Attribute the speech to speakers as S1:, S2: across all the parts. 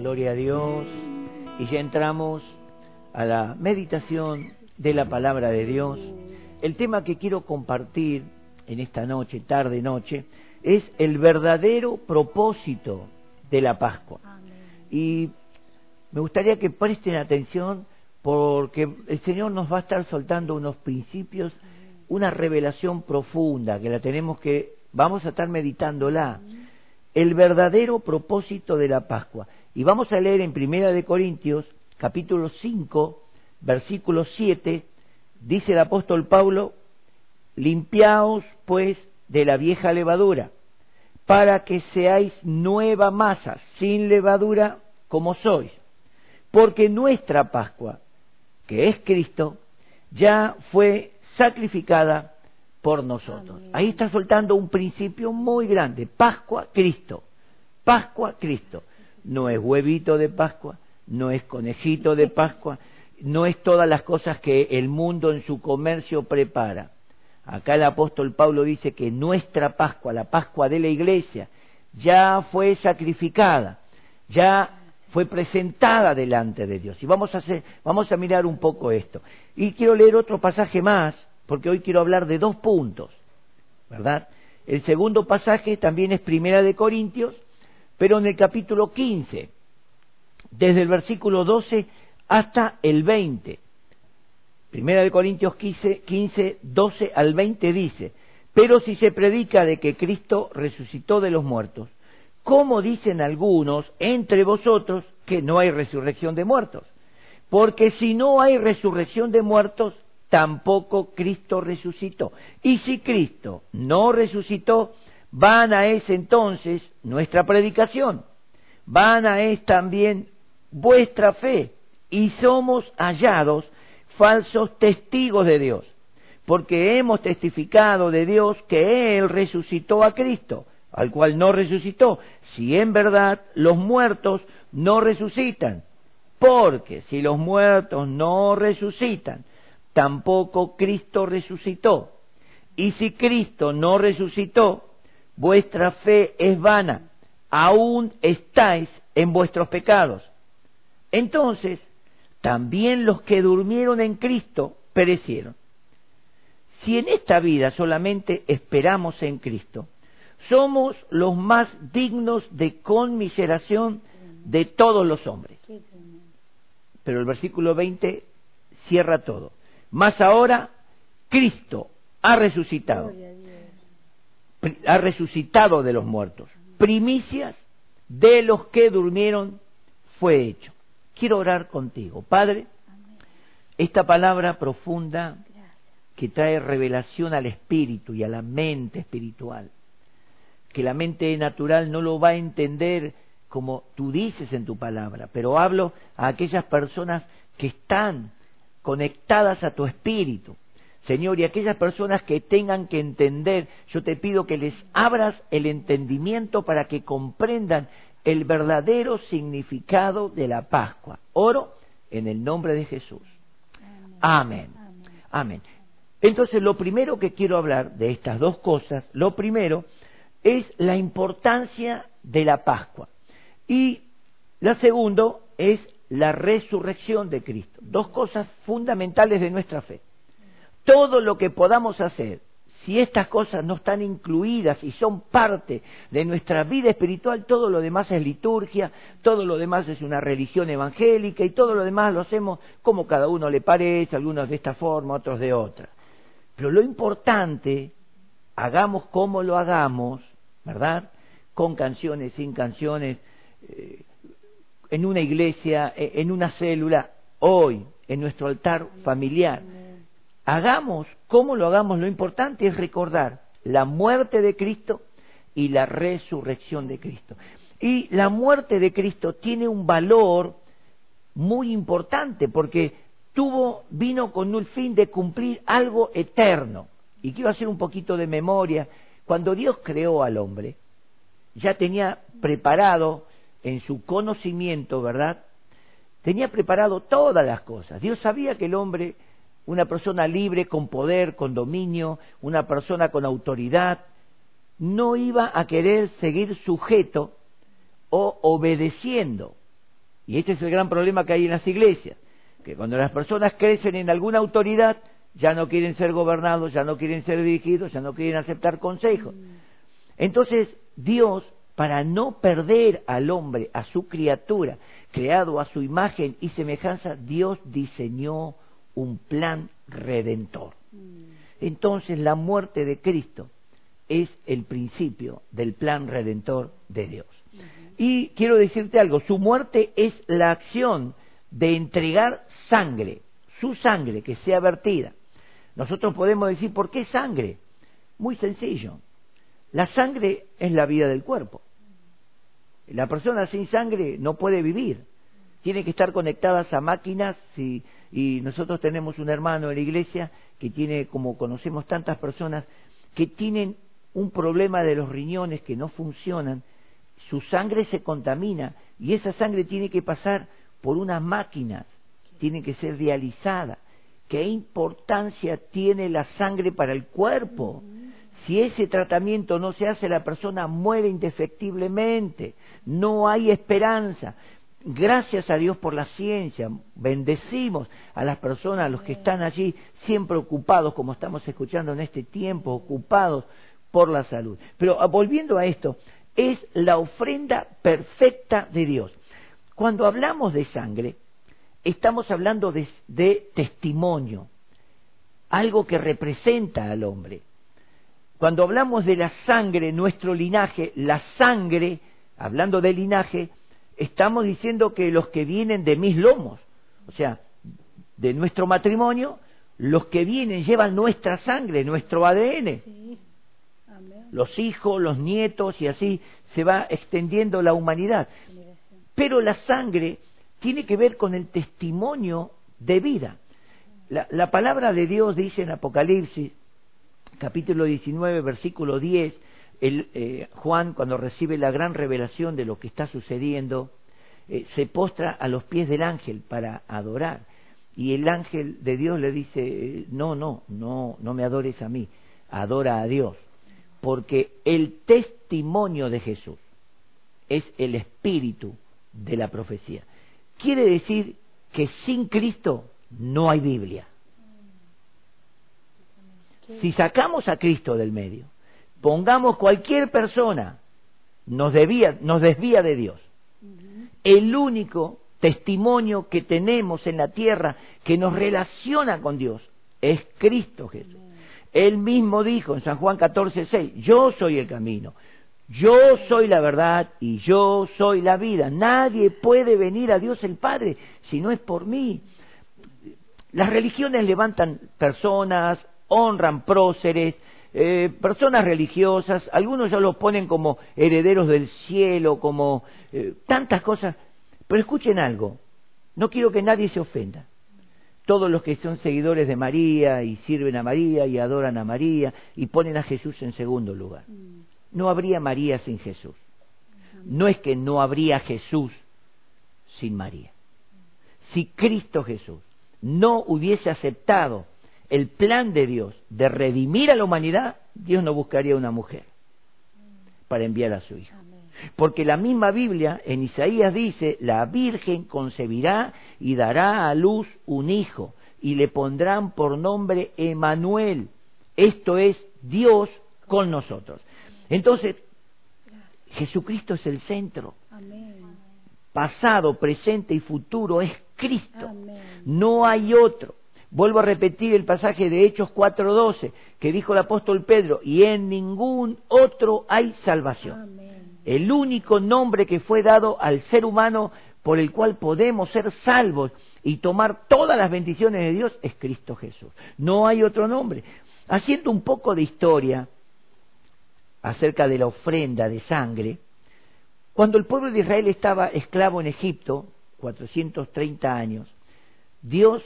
S1: Gloria a Dios. Y ya entramos a la meditación de la palabra de Dios. El tema que quiero compartir en esta noche, tarde noche, es el verdadero propósito de la Pascua. Y me gustaría que presten atención porque el Señor nos va a estar soltando unos principios, una revelación profunda que la tenemos que, vamos a estar meditándola. El verdadero propósito de la Pascua. Y vamos a leer en Primera de Corintios, capítulo 5, versículo 7, dice el apóstol Pablo, limpiaos pues de la vieja levadura, para que seáis nueva masa, sin levadura, como sois. Porque nuestra Pascua, que es Cristo, ya fue sacrificada por nosotros. Ahí está soltando un principio muy grande. Pascua, Cristo. Pascua, Cristo no es huevito de Pascua, no es conejito de Pascua, no es todas las cosas que el mundo en su comercio prepara. Acá el apóstol Pablo dice que nuestra Pascua, la Pascua de la iglesia, ya fue sacrificada, ya fue presentada delante de Dios. Y vamos a, vamos a mirar un poco esto. Y quiero leer otro pasaje más, porque hoy quiero hablar de dos puntos, ¿verdad? El segundo pasaje también es Primera de Corintios, pero en el capítulo 15, desde el versículo 12 hasta el 20. Primera de Corintios 15, 15, 12 al 20 dice, pero si se predica de que Cristo resucitó de los muertos, ¿cómo dicen algunos entre vosotros que no hay resurrección de muertos? Porque si no hay resurrección de muertos, tampoco Cristo resucitó. Y si Cristo no resucitó, Vana es entonces nuestra predicación, vana es también vuestra fe, y somos hallados falsos testigos de Dios, porque hemos testificado de Dios que Él resucitó a Cristo, al cual no resucitó, si en verdad los muertos no resucitan, porque si los muertos no resucitan, tampoco Cristo resucitó. Y si Cristo no resucitó, vuestra fe es vana, aún estáis en vuestros pecados. Entonces, también los que durmieron en Cristo perecieron. Si en esta vida solamente esperamos en Cristo, somos los más dignos de conmiseración de todos los hombres. Pero el versículo 20 cierra todo. Más ahora, Cristo ha resucitado ha resucitado de los muertos. Primicias de los que durmieron fue hecho. Quiero orar contigo. Padre, esta palabra profunda que trae revelación al espíritu y a la mente espiritual, que la mente natural no lo va a entender como tú dices en tu palabra, pero hablo a aquellas personas que están conectadas a tu espíritu, Señor, y aquellas personas que tengan que entender, yo te pido que les abras el entendimiento para que comprendan el verdadero significado de la Pascua. Oro en el nombre de Jesús. Amén. Amén. Entonces, lo primero que quiero hablar de estas dos cosas, lo primero es la importancia de la Pascua. Y la segundo es la resurrección de Cristo. Dos cosas fundamentales de nuestra fe todo lo que podamos hacer, si estas cosas no están incluidas y son parte de nuestra vida espiritual, todo lo demás es liturgia, todo lo demás es una religión evangélica y todo lo demás lo hacemos como cada uno le parece, algunos de esta forma, otros de otra. Pero lo importante, hagamos como lo hagamos, ¿verdad? Con canciones, sin canciones, eh, en una iglesia, eh, en una célula, hoy, en nuestro altar familiar hagamos, como lo hagamos, lo importante es recordar la muerte de Cristo y la resurrección de Cristo. Y la muerte de Cristo tiene un valor muy importante porque tuvo, vino con un fin de cumplir algo eterno. Y quiero hacer un poquito de memoria. Cuando Dios creó al hombre, ya tenía preparado en su conocimiento, ¿verdad? Tenía preparado todas las cosas. Dios sabía que el hombre una persona libre, con poder, con dominio, una persona con autoridad, no iba a querer seguir sujeto o obedeciendo Y este es el gran problema que hay en las iglesias, que cuando las personas crecen en alguna autoridad, ya no quieren ser gobernados, ya no quieren ser dirigidos, ya no quieren aceptar consejos. Entonces, Dios, para no perder al hombre, a su criatura, creado a su imagen y semejanza, Dios diseñó un plan redentor. Entonces, la muerte de Cristo es el principio del plan redentor de Dios. Y quiero decirte algo, su muerte es la acción de entregar sangre, su sangre que sea vertida. Nosotros podemos decir, ¿por qué sangre? Muy sencillo. La sangre es la vida del cuerpo. La persona sin sangre no puede vivir. Tiene que estar conectadas a máquinas y, y nosotros tenemos un hermano en la iglesia que tiene, como conocemos tantas personas, que tienen un problema de los riñones que no funcionan, su sangre se contamina y esa sangre tiene que pasar por unas máquinas, tiene que ser dializada. ¿Qué importancia tiene la sangre para el cuerpo? Si ese tratamiento no se hace, la persona muere indefectiblemente. No hay esperanza. Gracias a Dios por la ciencia. Bendecimos a las personas, a los que están allí, siempre ocupados, como estamos escuchando en este tiempo, ocupados por la salud. Pero ah, volviendo a esto, es la ofrenda perfecta de Dios. Cuando hablamos de sangre, estamos hablando de, de testimonio, algo que representa al hombre. Cuando hablamos de la sangre, nuestro linaje, la sangre, hablando de linaje, estamos diciendo que los que vienen de mis lomos, o sea, de nuestro matrimonio, los que vienen llevan nuestra sangre, nuestro ADN. Los hijos, los nietos y así se va extendiendo la humanidad. Pero la sangre tiene que ver con el testimonio de vida. La, palabra de Dios dice en Apocalipsis, capítulo 19, versículo 10, el, eh, Juan, cuando recibe la gran revelación de lo que está sucediendo, eh, se postra a los pies del ángel para adorar. Y el ángel de Dios le dice, no, no, no, no me adores a mí, adora a Dios. Porque el testimonio de Jesús es el espíritu de la profecía. Quiere decir que sin Cristo no hay Biblia. Si sacamos a Cristo del medio, pongamos cualquier persona, nos, nos desvía de Dios. El único testimonio que tenemos en la tierra que nos relaciona con Dios es Cristo Jesús. Él mismo dijo en San Juan 14, 6, yo soy el camino, yo soy la verdad y yo soy la vida. Nadie puede venir a Dios el Padre si no es por mí. Las religiones levantan personas, honran próceres, eh, personas religiosas, algunos ya los ponen como herederos del cielo, como eh, tantas cosas. Pero escuchen algo, no quiero que nadie se ofenda. Todos los que son seguidores de María y sirven a María y adoran a María y ponen a Jesús en segundo lugar. No habría María sin Jesús. No es que no habría Jesús sin María. Si Cristo Jesús no hubiese aceptado el plan de Dios de redimir a la humanidad, Dios no buscaría una mujer para enviar a su hijo. Porque la misma Biblia en Isaías dice, la Virgen concebirá y dará a luz un hijo y le pondrán por nombre Emanuel. Esto es Dios con nosotros. Entonces, Jesucristo es el centro. Pasado, presente y futuro es Cristo. No hay otro. Vuelvo a repetir el pasaje de Hechos 4:12 que dijo el apóstol Pedro, y en ningún otro hay salvación. El único nombre que fue dado al ser humano por el cual podemos ser salvos y tomar todas las bendiciones de Dios es Cristo Jesús. No hay otro nombre. Haciendo un poco de historia, acerca de la ofrenda de sangre, cuando el pueblo de Israel estaba esclavo en Egipto, 430 años, Dios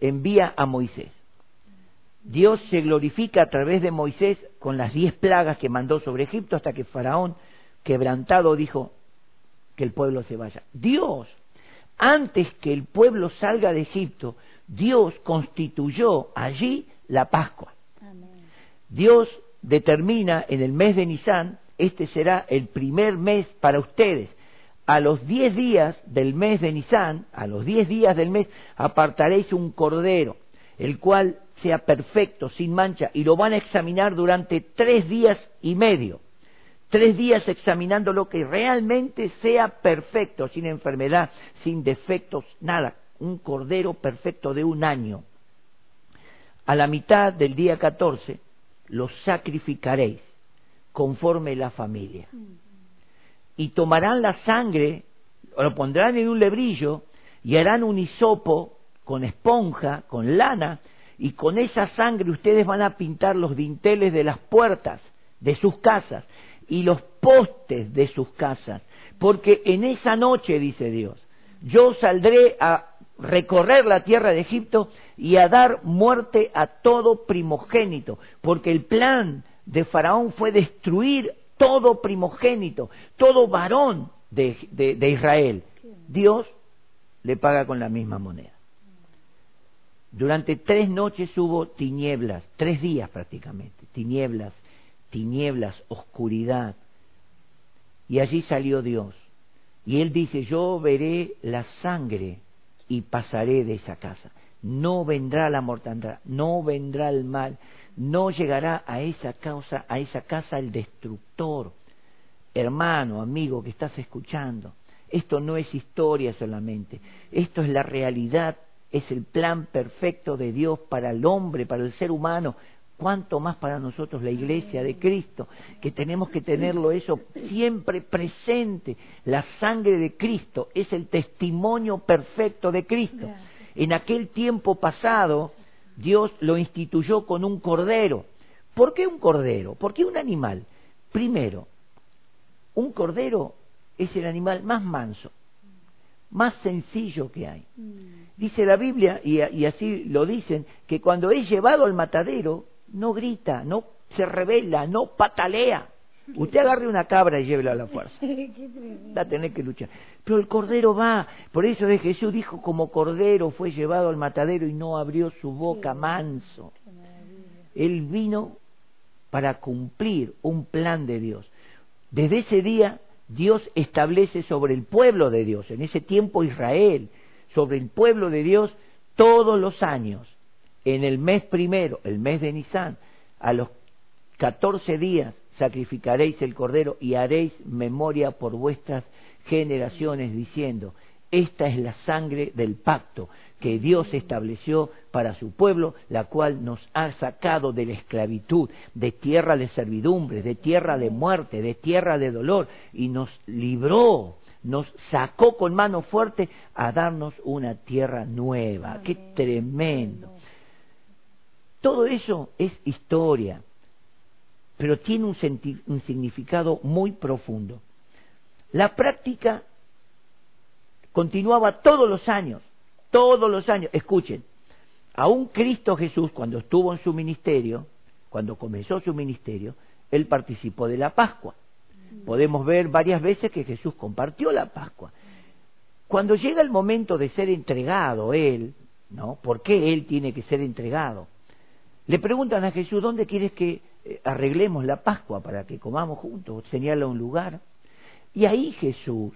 S1: envía a Moisés. Dios se glorifica a través de Moisés con las diez plagas que mandó sobre Egipto hasta que Faraón, quebrantado, dijo que el pueblo se vaya. Dios, antes que el pueblo salga de Egipto, Dios constituyó allí la Pascua. Dios determina en el mes de Nisan, este será el primer mes para ustedes. A los diez días del mes de Nisan, a los diez días del mes, apartaréis un cordero, el cual sea perfecto, sin mancha, y lo van a examinar durante tres días y medio. Tres días examinando lo que realmente sea perfecto, sin enfermedad, sin defectos, nada. Un cordero perfecto de un año. A la mitad del día catorce lo sacrificaréis conforme la familia. Y tomarán la sangre, lo pondrán en un lebrillo y harán un hisopo con esponja, con lana, y con esa sangre ustedes van a pintar los dinteles de las puertas de sus casas y los postes de sus casas, porque en esa noche, dice Dios, yo saldré a recorrer la tierra de Egipto y a dar muerte a todo primogénito, porque el plan de Faraón fue destruir todo primogénito, todo varón de, Israel. Dios le paga con la misma moneda. Durante tres noches hubo tinieblas, tres días prácticamente, tinieblas, tinieblas, oscuridad. Y allí salió Dios. Y él dice, yo veré la sangre y pasaré de esa casa. No vendrá la mortandad, no vendrá el mal, no llegará a esa causa, a esa casa el destructor. Hermano, amigo que estás escuchando, esto no es historia solamente, esto es la realidad es el plan perfecto de Dios para el hombre, para el ser humano, cuanto más para nosotros la iglesia de Cristo, que tenemos que tenerlo eso siempre presente. La sangre de Cristo es el testimonio perfecto de Cristo. En aquel tiempo pasado, Dios lo instituyó con un cordero. ¿Por qué un cordero? ¿Por qué un animal? Primero, un cordero es el animal más manso, más sencillo que hay. Mm. Dice la Biblia, y, así lo dicen, que cuando es llevado al matadero, no grita, no se revela, no patalea. Usted agarre una cabra y llévela a la fuerza. Va a tener que luchar. Pero el cordero va. Por eso de Jesús dijo, como cordero fue llevado al matadero y no abrió su boca manso. Él vino para cumplir un plan de Dios. Desde ese día Dios establece sobre el pueblo de Dios, en ese tiempo Israel, sobre el pueblo de Dios todos los años, en el mes primero, el mes de Nisan, a los catorce días sacrificaréis el cordero y haréis memoria por vuestras generaciones, diciendo, esta es la sangre del pacto que Dios estableció para su pueblo, la cual nos ha sacado de la esclavitud, de tierra de servidumbre, de tierra de muerte, de tierra de dolor, y nos libró, nos sacó con mano fuerte a darnos una tierra nueva. ¡Qué tremendo! Todo eso es historia, pero tiene un, significado muy profundo. La práctica continuaba todos los años, todos los años. Escuchen, aún Cristo Jesús, cuando estuvo en su ministerio, cuando comenzó su ministerio, él participó de la Pascua. Podemos ver varias veces que Jesús compartió la Pascua. Cuando llega el momento de ser entregado él, ¿no? ¿Por qué él tiene que ser entregado? Le preguntan a Jesús, ¿dónde quieres que arreglemos la Pascua para que comamos juntos? Señala un lugar. Y ahí Jesús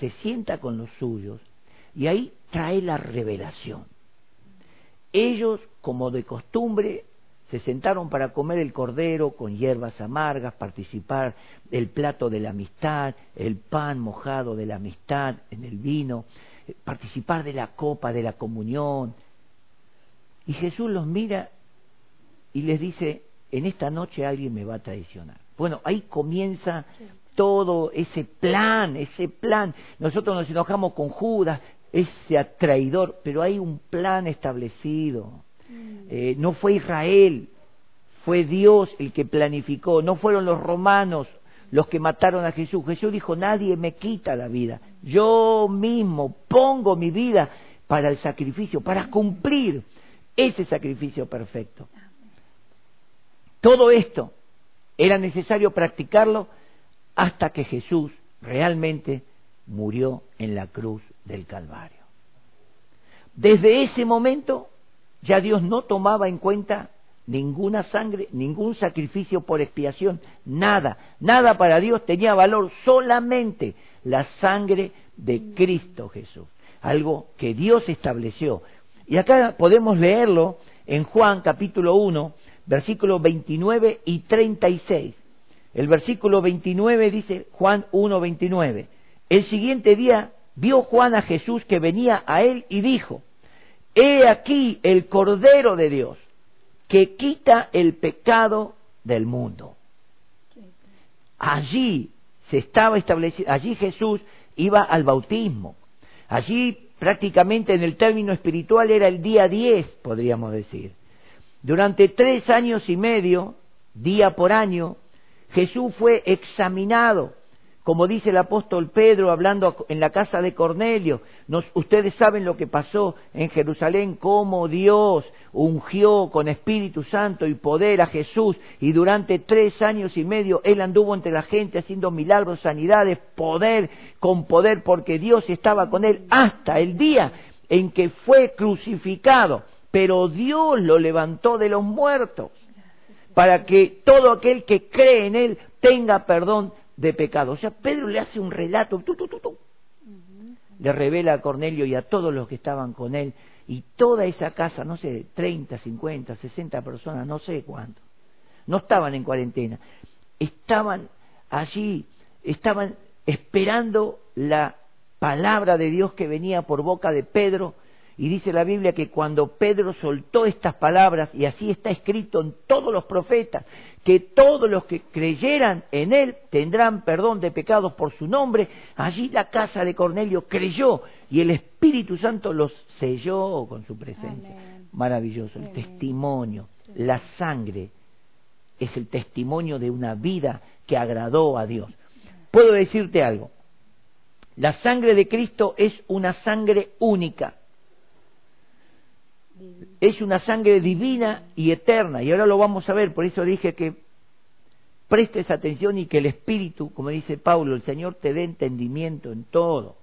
S1: se sienta con los suyos y ahí trae la revelación. Ellos, como de costumbre, se sentaron para comer el cordero con hierbas amargas, participar del plato de la amistad, el pan mojado de la amistad en el vino, participar de la copa de la comunión. Y Jesús los mira y les dice, en esta noche alguien me va a traicionar. Bueno, ahí comienza todo ese plan, ese plan. Nosotros nos enojamos con Judas, ese traidor, pero hay un plan establecido. Mm. Eh, no fue Israel, fue Dios el que planificó, no fueron los romanos los que mataron a Jesús. Jesús dijo, nadie me quita la vida, yo mismo pongo mi vida para el sacrificio, para cumplir ese sacrificio perfecto. Todo esto era necesario practicarlo hasta que Jesús realmente murió en la cruz del Calvario. Desde ese momento ya Dios no tomaba en cuenta ninguna sangre, ningún sacrificio por expiación, nada, nada para Dios tenía valor, solamente la sangre de Cristo Jesús, algo que Dios estableció. Y acá podemos leerlo en Juan capítulo 1, versículos 29 y 36. El versículo 29 dice Juan 1, 29. El siguiente día vio Juan a Jesús que venía a él y dijo, He aquí el Cordero de Dios, que quita el pecado del mundo. Allí se estaba establecido, allí Jesús iba al bautismo. Allí prácticamente en el término espiritual era el día 10, podríamos decir. Durante tres años y medio, día por año, Jesús fue examinado. Como dice el apóstol Pedro hablando en la casa de Cornelio, ustedes saben lo que pasó en Jerusalén, cómo Dios ungió con Espíritu Santo y poder a Jesús y durante tres años y medio Él anduvo entre la gente haciendo milagros, sanidades, poder con poder, porque Dios estaba con Él hasta el día en que fue crucificado, pero Dios lo levantó de los muertos para que todo aquel que cree en Él tenga perdón de pecado. O sea, Pedro le hace un relato, le revela a Cornelio y a todos los que estaban con él, y toda esa casa, no sé, 30, 50, 60 personas, no sé cuánto, no estaban en cuarentena, estaban allí, estaban esperando la palabra de Dios que venía por boca de Pedro y dice la Biblia que cuando Pedro soltó estas palabras, y así está escrito en todos los profetas, que todos los que creyeran en él tendrán perdón de pecados por su nombre, allí la casa de Cornelio creyó y el Espíritu Santo los selló con su presencia. Maravilloso, el testimonio, la sangre es el testimonio de una vida que agradó a Dios. Puedo decirte algo, la sangre de Cristo es una sangre única es una sangre divina y eterna, y ahora lo vamos a ver, por eso dije que prestes atención y que el Espíritu, como dice Pablo, el Señor te dé entendimiento en todo,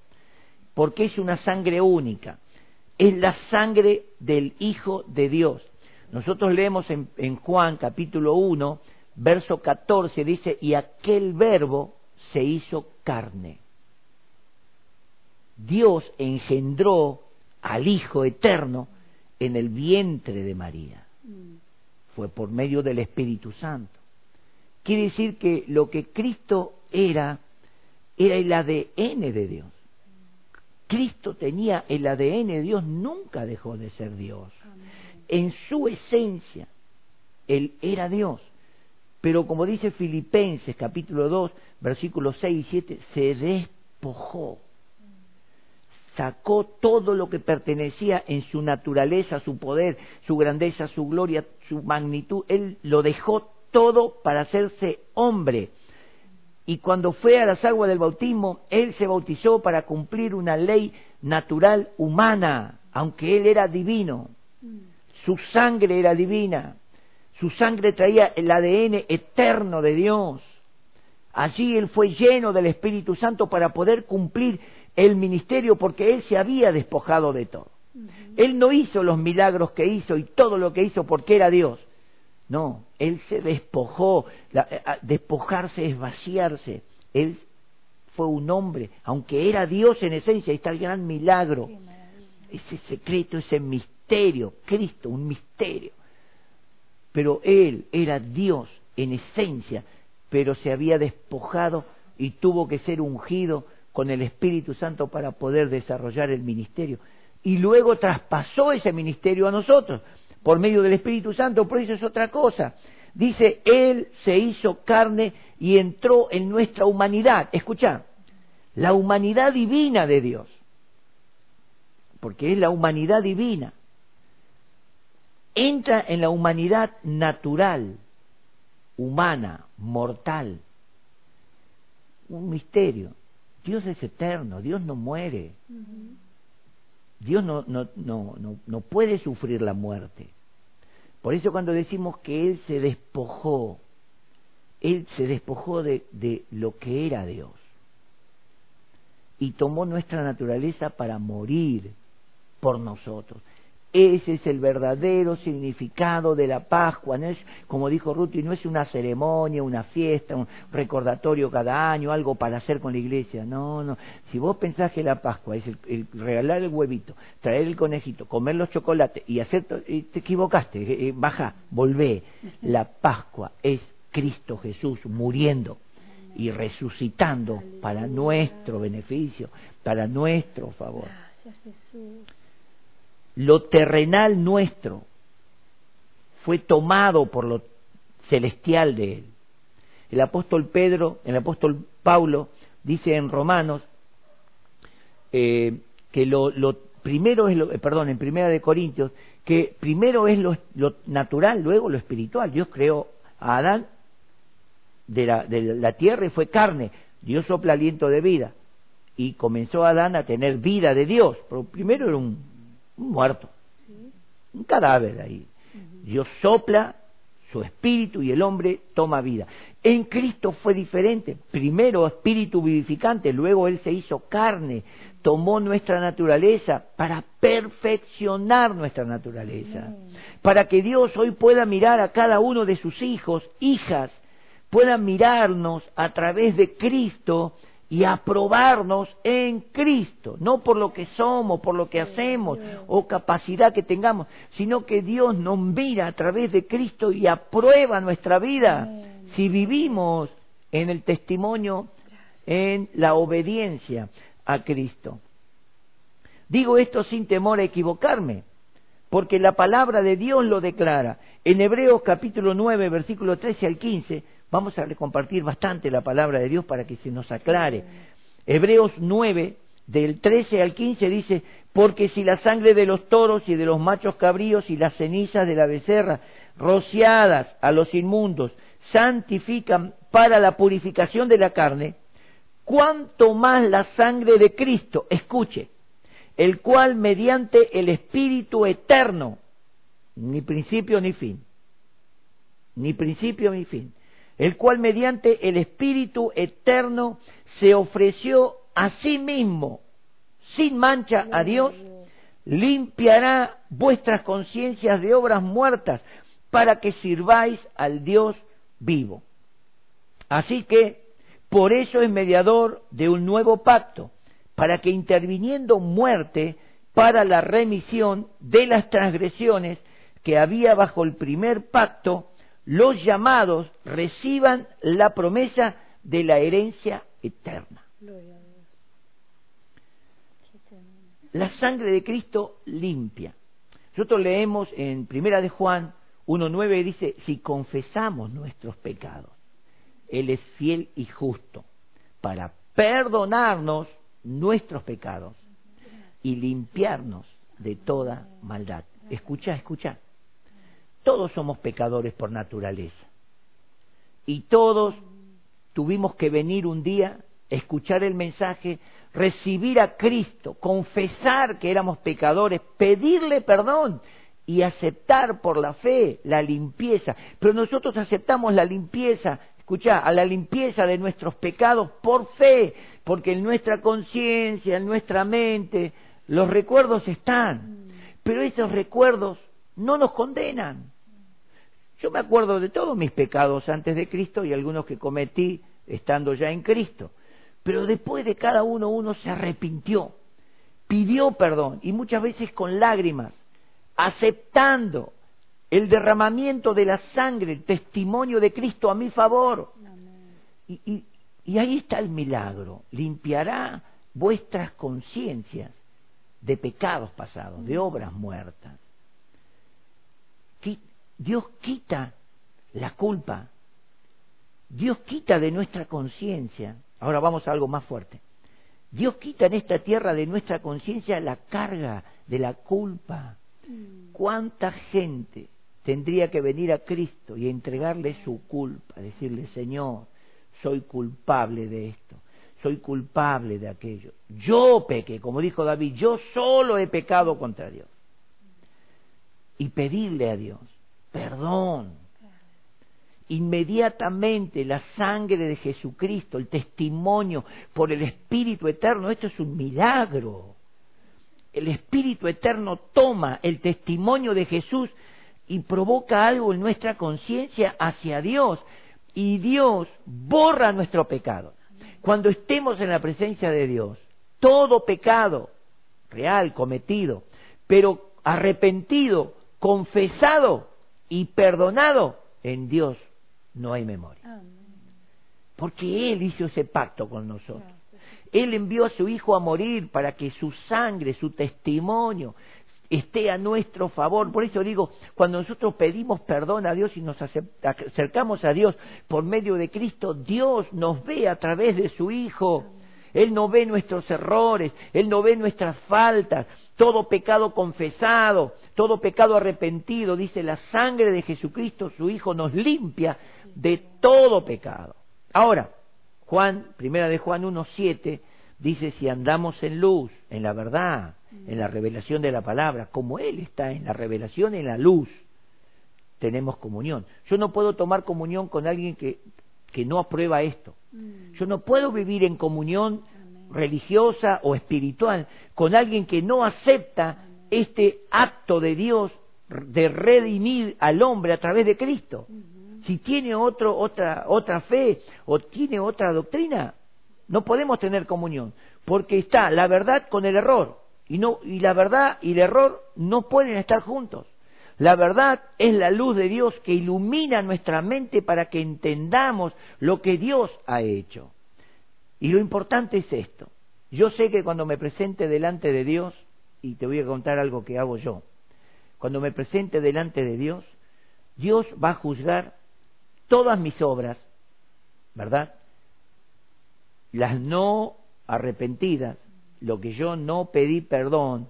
S1: porque es una sangre única, es la sangre del Hijo de Dios. Nosotros leemos en, en Juan capítulo 1, verso 14, dice, y aquel verbo se hizo carne. Dios engendró al Hijo eterno, en el vientre de María. Fue por medio del Espíritu Santo. Quiere decir que lo que Cristo era, era el ADN de Dios. Cristo tenía el ADN de Dios, nunca dejó de ser Dios. En su esencia, Él era Dios. Pero como dice Filipenses capítulo 2, versículos 6 y 7, se despojó sacó todo lo que pertenecía en su naturaleza, su poder, su grandeza, su gloria, su magnitud, él lo dejó todo para hacerse hombre. Y cuando fue a las aguas del bautismo, él se bautizó para cumplir una ley natural humana, aunque él era divino. Su sangre era divina, su sangre traía el ADN eterno de Dios. Allí él fue lleno del Espíritu Santo para poder cumplir el ministerio porque él se había despojado de todo. Él no hizo los milagros que hizo y todo lo que hizo porque era Dios. No, él se despojó. Eh, despojarse es vaciarse. Él fue un hombre, aunque era Dios en esencia, está el gran milagro. Ese secreto, ese misterio, Cristo, un misterio. Pero él era Dios en esencia, pero se había despojado y tuvo que ser ungido con el Espíritu Santo para poder desarrollar el ministerio. Y luego traspasó ese ministerio a nosotros por medio del Espíritu Santo, por eso es otra cosa. Dice, Él se hizo carne y entró en nuestra humanidad. Escucha, la humanidad divina de Dios, porque es la humanidad divina, entra en la humanidad natural, humana, mortal. Un misterio. Dios es eterno, Dios no muere. Dios no, no, no, no, no puede sufrir la muerte. Por eso cuando decimos que Él se despojó, Él se despojó de, de lo que era Dios y tomó nuestra naturaleza para morir por nosotros. Ese es el verdadero significado de la Pascua. No es, como dijo Ruti, no es una ceremonia, una fiesta, un recordatorio cada año, algo para hacer con la iglesia. No, no. Si vos pensás que la Pascua es el, regalar el huevito, traer el conejito, comer los chocolates y hacer... te equivocaste, eh, eh, baja, volvé. La Pascua es Cristo Jesús muriendo y resucitando para nuestro beneficio, para nuestro favor. Gracias, Jesús lo terrenal nuestro fue tomado por lo celestial de él. El apóstol Pedro, el apóstol Pablo, dice en Romanos eh, que lo, primero es lo, eh, perdón, en Primera de Corintios, que primero es lo, natural, luego lo espiritual. Dios creó a Adán de la, de la tierra y fue carne. Dios sopla aliento de vida y comenzó Adán a tener vida de Dios. Pero primero era un un muerto, un cadáver ahí. Dios sopla su espíritu y el hombre toma vida. En Cristo fue diferente. Primero espíritu vivificante, luego Él se hizo carne, tomó nuestra naturaleza para perfeccionar nuestra naturaleza. Para que Dios hoy pueda mirar a cada uno de sus hijos, hijas, pueda mirarnos a través de Cristo y aprobarnos en Cristo, no por lo que somos, por lo que hacemos o capacidad que tengamos, sino que Dios nos mira a través de Cristo y aprueba nuestra vida si vivimos en el testimonio, en la obediencia a Cristo. Digo esto sin temor a equivocarme, porque la palabra de Dios lo declara. En Hebreos capítulo 9, versículo 13 al 15, Vamos a compartir bastante la palabra de Dios para que se nos aclare. Hebreos 9, del 13 al 15 dice, porque si la sangre de los toros y de los machos cabríos y las cenizas de la becerra, rociadas a los inmundos, santifican para la purificación de la carne, cuanto más la sangre de Cristo, escuche, el cual mediante el Espíritu eterno, ni principio ni fin, ni principio ni fin, el cual mediante el Espíritu eterno se ofreció a sí mismo, sin mancha a Dios, limpiará vuestras conciencias de obras muertas para que sirváis al Dios vivo. Así que, por eso es mediador de un nuevo pacto, para que interviniendo muerte para la remisión de las transgresiones que había bajo el primer pacto, los llamados reciban la promesa de la herencia eterna. La sangre de Cristo limpia. Nosotros leemos en Primera de Juan 1.9 dice, si confesamos nuestros pecados, Él es fiel y justo para perdonarnos nuestros pecados y limpiarnos de toda maldad. Escucha, escucha. Todos somos pecadores por naturaleza. Y todos tuvimos que venir un día, escuchar el mensaje, recibir a Cristo, confesar que éramos pecadores, pedirle perdón y aceptar por la fe la limpieza. Pero nosotros aceptamos la limpieza, escucha, a la limpieza de nuestros pecados por fe, porque en nuestra conciencia, en nuestra mente, los recuerdos están. Pero esos recuerdos no nos condenan. Yo me acuerdo de todos mis pecados antes de Cristo y algunos que cometí estando ya en Cristo. Pero después de cada uno uno se arrepintió, pidió perdón y muchas veces con lágrimas, aceptando el derramamiento de la sangre, el testimonio de Cristo a mi favor. Y, y ahí está el milagro, limpiará vuestras conciencias de pecados pasados, de obras muertas. Dios quita la culpa. Dios quita de nuestra conciencia. Ahora vamos a algo más fuerte. Dios quita en esta tierra de nuestra conciencia la carga de la culpa. Mm. ¿Cuánta gente tendría que venir a Cristo y entregarle su culpa? Decirle, Señor, soy culpable de esto, soy culpable de aquello. Yo pequé, como dijo David, yo solo he pecado contra Dios. Y pedirle a Dios perdón. Inmediatamente la sangre de Jesucristo, el testimonio por el Espíritu Eterno, esto es un milagro. el Espíritu Eterno toma el testimonio de Jesús y provoca algo en nuestra conciencia hacia Dios y Dios borra nuestro pecado. Cuando estemos en la presencia de Dios, todo pecado real cometido, pero arrepentido, confesado y perdonado, en Dios no hay memoria. Porque Él hizo ese pacto con nosotros. Él envió a su Hijo a morir para que su sangre, su testimonio, esté a nuestro favor. Por eso digo, cuando nosotros pedimos perdón a Dios y nos acercamos a Dios por medio de Cristo, Dios nos ve a través de su Hijo. Él no ve nuestros errores, Él no ve nuestras faltas, todo pecado confesado, todo pecado arrepentido, dice la sangre de Jesucristo, su Hijo, nos limpia de todo pecado. Ahora, Juan, primera de Juan 1.7, dice si andamos en luz, en la verdad, en la revelación de la palabra, como Él está en la revelación, en la luz, tenemos comunión. Yo no puedo tomar comunión con alguien que, que no aprueba esto. Mm. Yo no puedo vivir en comunión religiosa o espiritual con alguien que no acepta este acto de Dios de redimir al hombre a través de Cristo. Si tiene otro, otra, otra fe o tiene otra doctrina, no podemos tener comunión, porque está la verdad con el error, y, no, y la verdad y el error no pueden estar juntos. La verdad es la luz de Dios que ilumina nuestra mente para que entendamos lo que Dios ha hecho. Y lo importante es esto. Yo sé que cuando me presente delante de Dios, y te voy a contar algo que hago yo. Cuando me presente delante de Dios, Dios va a juzgar todas mis obras, ¿verdad? Las no arrepentidas, lo que yo no pedí perdón,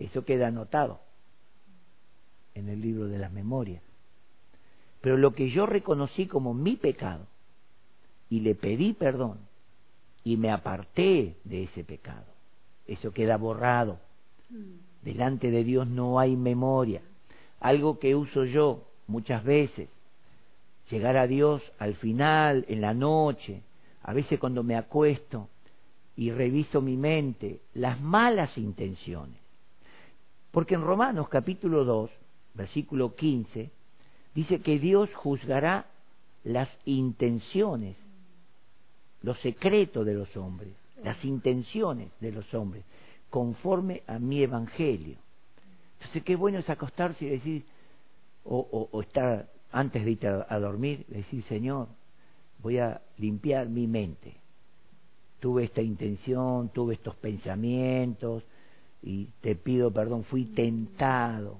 S1: eso queda anotado en el libro de las memorias. Pero lo que yo reconocí como mi pecado y le pedí perdón y me aparté de ese pecado, eso queda borrado Delante de Dios no hay memoria. Algo que uso yo muchas veces. Llegar a Dios al final, en la noche, a veces cuando me acuesto y reviso mi mente, las malas intenciones. Porque en Romanos capítulo 2, versículo 15, dice que Dios juzgará las intenciones, los secretos de los hombres, las intenciones de los hombres conforme a mi evangelio. Entonces, qué bueno es acostarse y decir, o, o, estar antes de ir a, dormir, decir, Señor, voy a limpiar mi mente. Tuve esta intención, tuve estos pensamientos y te pido perdón, fui tentado,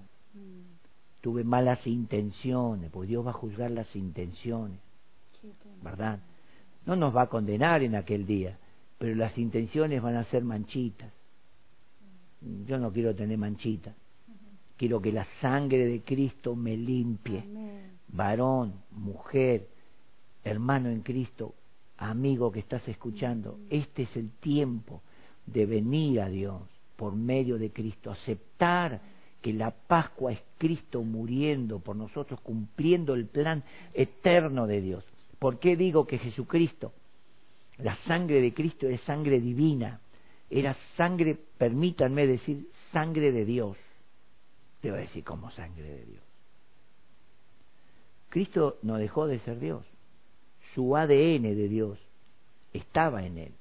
S1: tuve malas intenciones, porque Dios va a juzgar las intenciones, ¿verdad? No nos va a condenar en aquel día, pero las intenciones van a ser manchitas yo no quiero tener manchita. Quiero que la sangre de Cristo me limpie. Varón, mujer, hermano en Cristo, amigo que estás escuchando, este es el tiempo de venir a Dios por medio de Cristo, aceptar que la Pascua es Cristo muriendo por nosotros, cumpliendo el plan eterno de Dios. ¿Por qué digo que Jesucristo, la sangre de Cristo es sangre divina? era sangre, permítanme decir, sangre de Dios. Te voy a decir como sangre de Dios. Cristo no dejó de ser Dios. Su ADN de Dios estaba en él.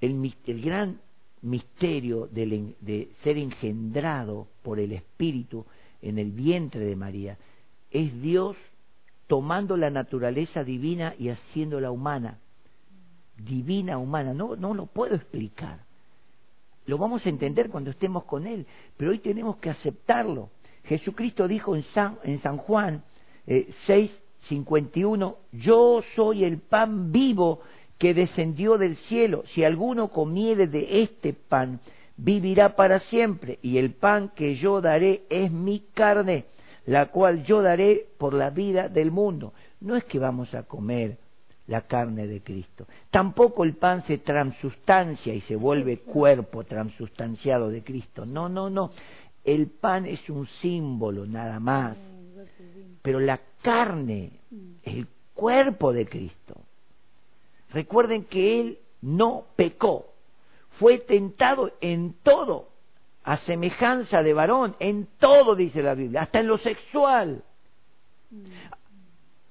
S1: El, gran misterio de ser engendrado por el Espíritu en el vientre de María es Dios tomando la naturaleza divina y haciéndola humana divina humana. No, no lo puedo explicar. Lo vamos a entender cuando estemos con Él, pero hoy tenemos que aceptarlo. Jesucristo dijo en San, en San Juan eh, 6, 51, yo soy el pan vivo que descendió del cielo. Si alguno comiere de este pan, vivirá para siempre. Y el pan que yo daré es mi carne, la cual yo daré por la vida del mundo. No es que vamos a comer la carne de Cristo. Tampoco el pan se transustancia y se vuelve cuerpo transustanciado de Cristo. No, no, no. El pan es un símbolo nada más. Pero la carne es el cuerpo de Cristo. Recuerden que Él no pecó. fue tentado en todo, a semejanza de varón, en todo, dice la Biblia, hasta en lo sexual.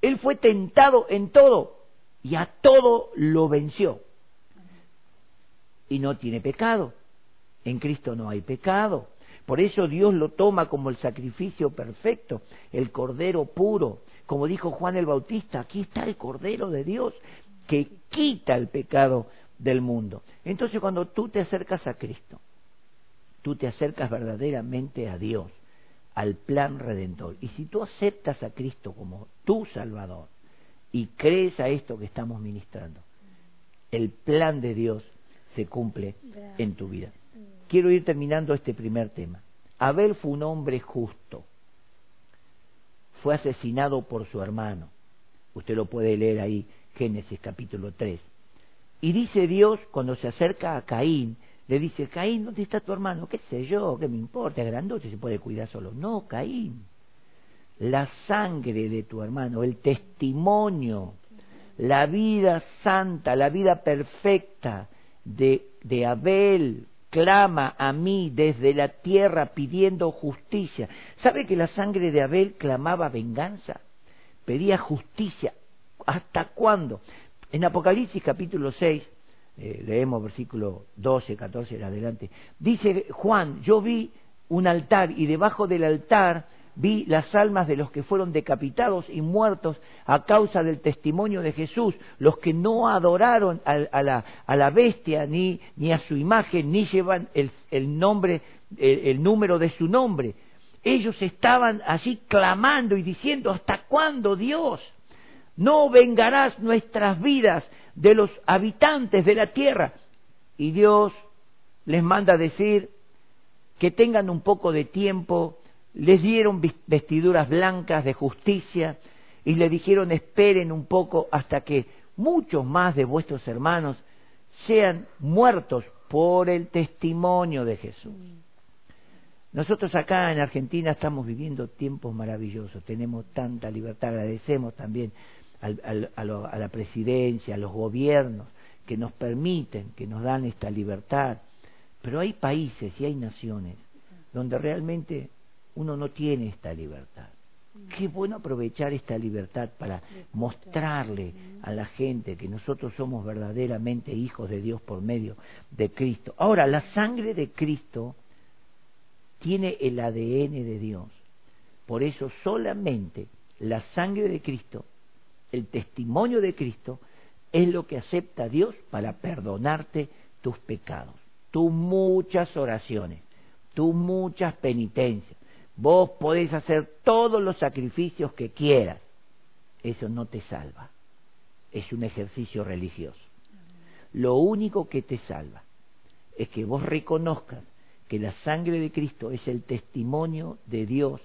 S1: Él fue tentado en todo y a todo lo venció. Y no tiene pecado. En Cristo no hay pecado. Por eso Dios lo toma como el sacrificio perfecto, el cordero puro. Como dijo Juan el Bautista, aquí está el cordero de Dios que quita el pecado del mundo. Entonces cuando tú te acercas a Cristo, tú te acercas verdaderamente a Dios, al plan redentor. Y si tú aceptas a Cristo como tu Salvador y crees a esto que estamos ministrando, el plan de Dios se cumple en tu vida. Quiero ir terminando este primer tema. Abel fue un hombre justo. Fue asesinado por su hermano. Usted lo puede leer ahí, Génesis capítulo 3. Y dice Dios, cuando se acerca a Caín, le dice, Caín, ¿dónde está tu hermano? ¿Qué sé yo? ¿Qué me importa? Es grandote, se puede cuidar solo. No, Caín. La sangre de tu hermano, el testimonio, la vida santa, la vida perfecta de, de Abel, clama a mí desde la tierra pidiendo justicia. ¿Sabe que la sangre de Abel clamaba venganza? Pedía justicia. ¿Hasta cuándo? En Apocalipsis capítulo 6, eh, leemos versículo 12, 14 en adelante, dice Juan, yo vi un altar y debajo del altar vi las almas de los que fueron decapitados y muertos a causa del testimonio de Jesús, los que no adoraron a, la, a la, bestia ni, ni, a su imagen, ni llevan el, el nombre, el número de su nombre. Ellos estaban allí clamando y diciendo, ¿hasta cuándo Dios? no vengarás nuestras vidas de los habitantes de la tierra. Y Dios les manda decir que tengan un poco de tiempo, les dieron vestiduras blancas de justicia y le dijeron esperen un poco hasta que muchos más de vuestros hermanos sean muertos por el testimonio de Jesús. Nosotros acá en Argentina estamos viviendo tiempos maravillosos, tenemos tanta libertad, agradecemos también a, la presidencia, a los gobiernos, que nos permiten, que nos dan esta libertad. Pero hay países y hay naciones donde realmente uno no tiene esta libertad. Qué bueno aprovechar esta libertad para mostrarle a la gente que nosotros somos verdaderamente hijos de Dios por medio de Cristo. Ahora, la sangre de Cristo tiene el ADN de Dios. Por eso solamente la sangre de Cristo el testimonio de Cristo es lo que acepta Dios para perdonarte tus pecados, tus muchas oraciones, tus muchas penitencias. Vos podés hacer todos los sacrificios que quieras. Eso no te salva. Es un ejercicio religioso. Lo único que te salva es que vos reconozcas que la sangre de Cristo es el testimonio de Dios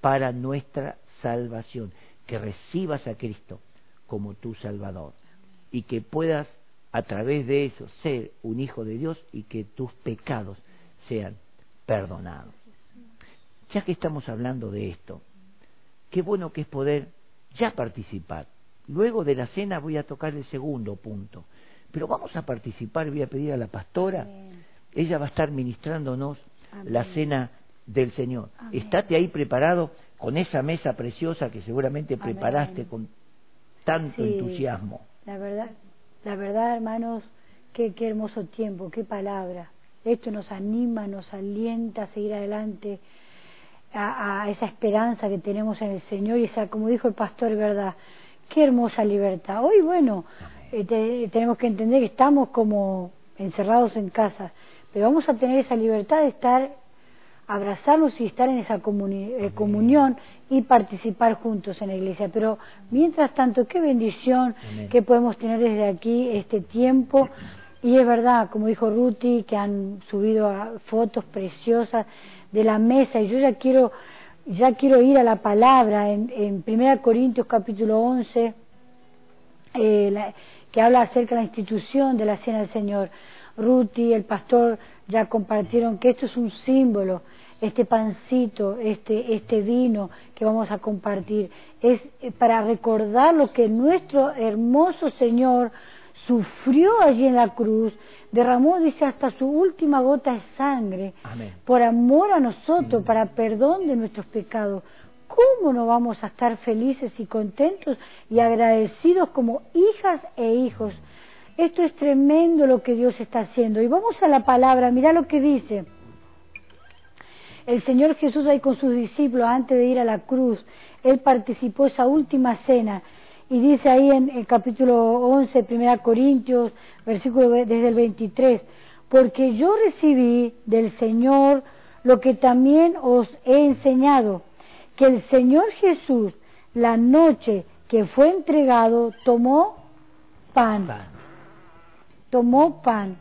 S1: para nuestra salvación, que recibas a Cristo como tu Salvador. Y que puedas a través de eso ser un hijo de Dios y que tus pecados sean perdonados. Ya que estamos hablando de esto, qué bueno que es poder ya participar. Luego de la cena voy a tocar el segundo punto, pero vamos a participar, voy a pedir a la pastora, ella va a estar ministrándonos la cena del Señor. Estate ahí preparado con esa mesa preciosa que seguramente preparaste con tanto entusiasmo.
S2: La verdad, la verdad, hermanos, qué, qué hermoso tiempo, qué palabra. Esto nos anima, nos alienta a seguir adelante, a, esa esperanza que tenemos en el Señor y esa, como dijo el pastor, verdad, qué hermosa libertad. Hoy, bueno, eh, tenemos que entender que estamos como encerrados en casa, pero vamos a tener esa libertad de estar abrazarnos y estar en esa eh, comunión y participar juntos en la iglesia. Pero mientras tanto, qué bendición que podemos tener desde aquí este tiempo. Y es verdad, como dijo Ruti, que han subido fotos preciosas de la mesa y yo ya quiero ya quiero ir a la palabra en, en 1 Corintios capítulo 11 eh, que habla acerca de la institución de la cena del Señor. Ruti, el pastor, ya compartieron que esto es un símbolo este pancito, este, este vino que vamos a compartir, es para recordar lo que nuestro hermoso Señor sufrió allí en la cruz, derramó, dice, hasta su última gota de sangre, por amor a nosotros, para perdón de nuestros pecados. ¿Cómo no vamos a estar felices y contentos y agradecidos como hijas e hijos? Esto es tremendo lo que Dios está haciendo. Y vamos a la palabra, mira lo que dice. El Señor Jesús ahí con sus discípulos antes de ir a la cruz, Él participó esa última cena y dice ahí en el capítulo 11, 1 Corintios, versículo desde el 23, porque yo recibí del Señor lo que también os he enseñado, que el Señor Jesús, la noche que fue entregado, tomó pan, tomó pan,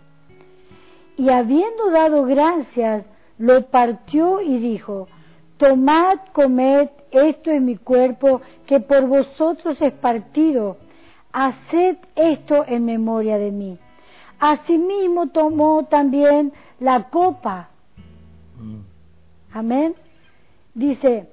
S2: y habiendo dado gracias, lo partió y dijo, tomad, comed, esto es mi cuerpo, que por vosotros es partido, haced esto en memoria de mí. Asimismo tomó también la copa. Mm. Amén. Dice,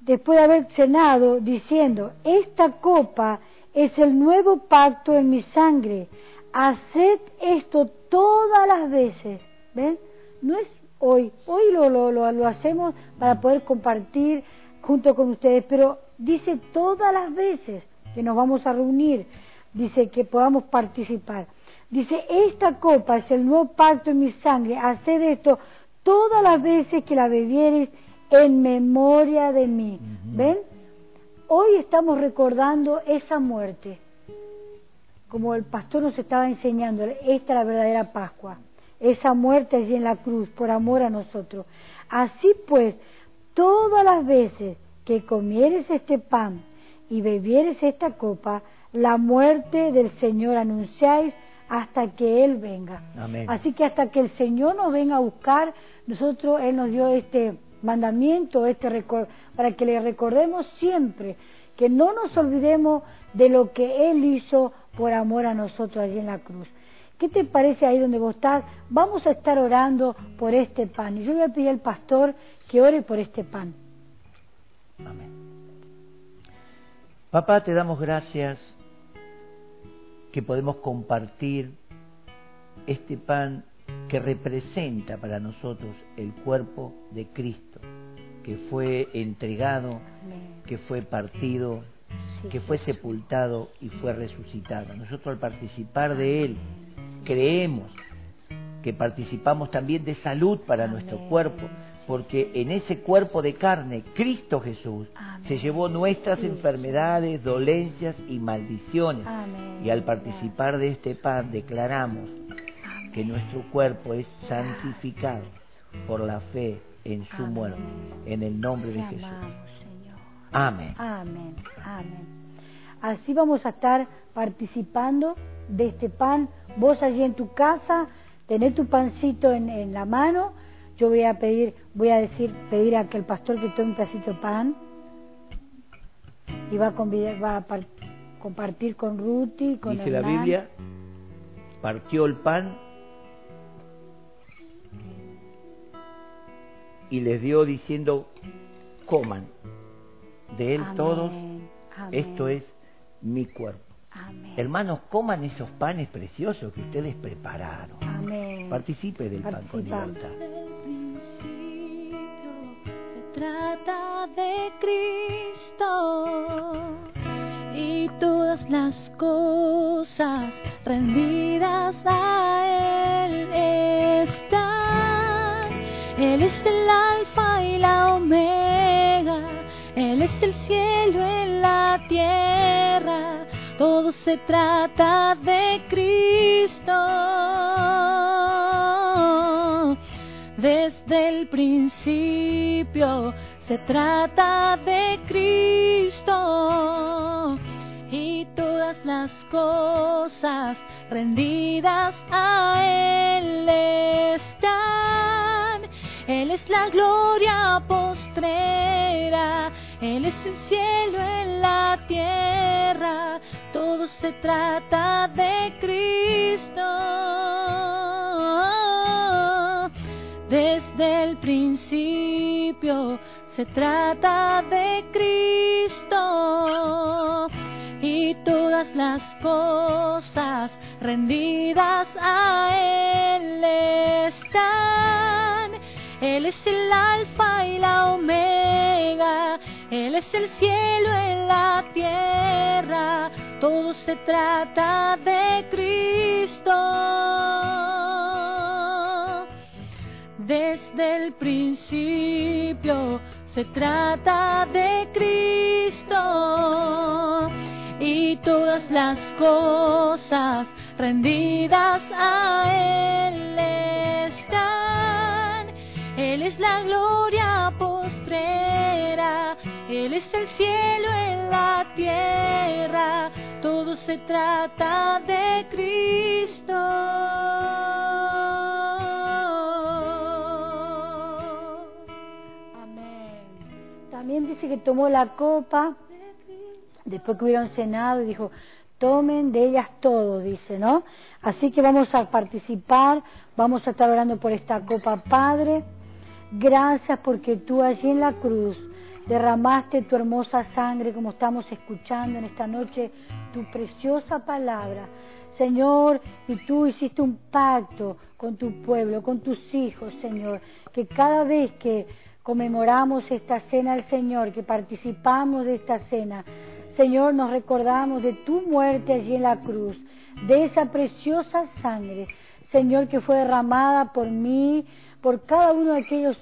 S2: después de haber cenado, diciendo, esta copa es el nuevo pacto en mi sangre. Haced esto todas las veces. ¿Ven? No es hoy. Hoy lo, lo, lo, hacemos para poder compartir junto con ustedes, pero dice todas las veces que nos vamos a reunir, dice que podamos participar. Dice, esta copa es el nuevo pacto en mi sangre, haced esto todas las veces que la bebieres en memoria de mí. ¿Ven? Hoy estamos recordando esa muerte, como el pastor nos estaba enseñando, esta es la verdadera Pascua esa muerte allí en la cruz por amor a nosotros. Así pues, todas las veces que comieres este pan y bebieres esta copa, la muerte del Señor anunciáis hasta que Él venga. Así que hasta que el Señor nos venga a buscar, nosotros Él nos dio este mandamiento, este para que le recordemos siempre, que no nos olvidemos de lo que Él hizo por amor a nosotros allí en la cruz. ¿Qué te parece ahí donde vos estás? Vamos a estar orando por este pan. Y yo voy a pedir al pastor que ore por este pan.
S1: Amén. Papá, te damos gracias que podemos compartir este pan que representa para nosotros el cuerpo de Cristo, que fue entregado, que fue partido, que fue sepultado y fue resucitado. Nosotros al participar de Él, creemos que participamos también de salud para nuestro cuerpo, porque en ese cuerpo de carne, Cristo Jesús se llevó nuestras enfermedades, dolencias y maldiciones. Y al participar de este pan declaramos que nuestro cuerpo es santificado por la fe en su muerte, en el nombre de Jesús. Amén.
S2: Amén. Amén. Así vamos a estar participando de este pan. Vos allí en tu casa, tenés tu pancito en, la mano. Yo voy a pedir, voy a decir, pedir a que el pastor que tome un pedacito de pan y va a, va a compartir con Ruti, con
S1: Dice la Biblia, partió el pan y les dio diciendo, coman de él todos, esto es mi cuerpo. Hermanos, coman esos panes preciosos que ustedes prepararon. Participe del pan con libertad.
S3: Se trata de Cristo y todas las cosas rendidas a Él se trata de Cristo. Desde el principio se trata de Cristo y todas las cosas rendidas a Él están. Él es la gloria postrera, Él es el cielo se trata de Cristo. Desde el principio se trata de Cristo y todas las cosas rendidas a Él están. Él es el alfa y la omega, Él es el cielo en la tierra, todo se trata de Cristo. Desde el principio se trata de Cristo y todas las cosas rendidas a Él están. Él es la gloria Él es el cielo en la tierra, todo se trata de Cristo.
S2: También dice que tomó la copa después que hubieron cenado y dijo, tomen de ellas todo, dice, ¿no? Así que vamos a participar, vamos a estar orando por esta copa, Padre. Gracias porque tú allí en la cruz derramaste tu hermosa sangre, como estamos escuchando en esta noche, tu preciosa palabra. Señor, y tú hiciste un pacto con tu pueblo, con tus hijos, Señor, que cada vez que conmemoramos esta cena al Señor, que participamos de esta cena, Señor, nos recordamos de tu muerte allí en la cruz, de esa preciosa sangre, Señor, que fue derramada por mí, por cada uno de aquellos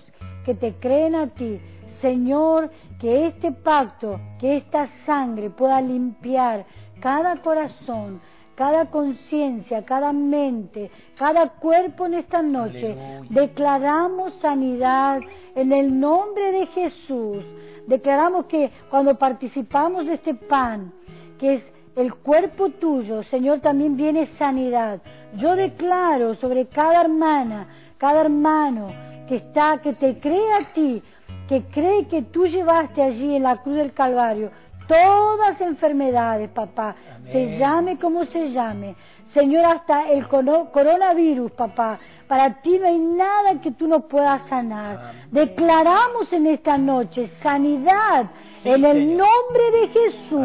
S2: que te creen a ti. Señor, que este pacto, que esta sangre pueda limpiar cada corazón, cada conciencia, cada mente, cada cuerpo en esta noche. Declaramos sanidad en el nombre de Jesús. Declaramos que cuando participamos de este pan, que es el cuerpo tuyo, Señor, también viene sanidad. Yo declaro sobre cada hermana, cada hermano que está, que te cree a ti, que cree que tú llevaste allí en la cruz del Calvario todas enfermedades, papá, se llame como se llame. Señor, hasta el coronavirus, papá, para ti no hay nada que tú no puedas sanar. Declaramos en esta noche sanidad en el nombre de Jesús.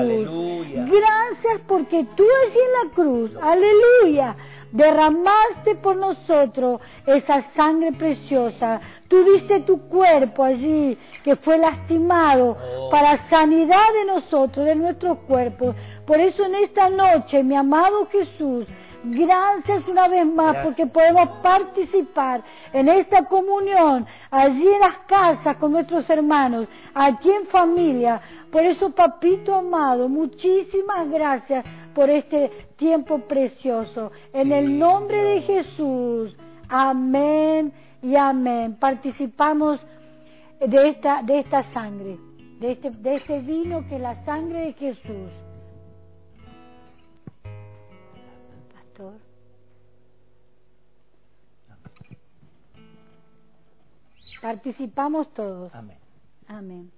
S2: Gracias porque tú allí en la cruz, aleluya, derramaste por nosotros esa sangre preciosa. Tú diste tu cuerpo allí que fue lastimado oh. para sanidad de nosotros, de nuestros cuerpos. Por eso en esta noche, mi amado Jesús, gracias una vez más porque podemos participar en esta comunión allí en las casas con nuestros hermanos, aquí en familia. Por eso, papito amado, muchísimas gracias por este tiempo precioso. En el nombre de Jesús, amén y amén. Participamos de esta, de esta sangre, de este, de este vino que es la sangre de Jesús. Participamos todos.
S1: Amén.
S2: Amén.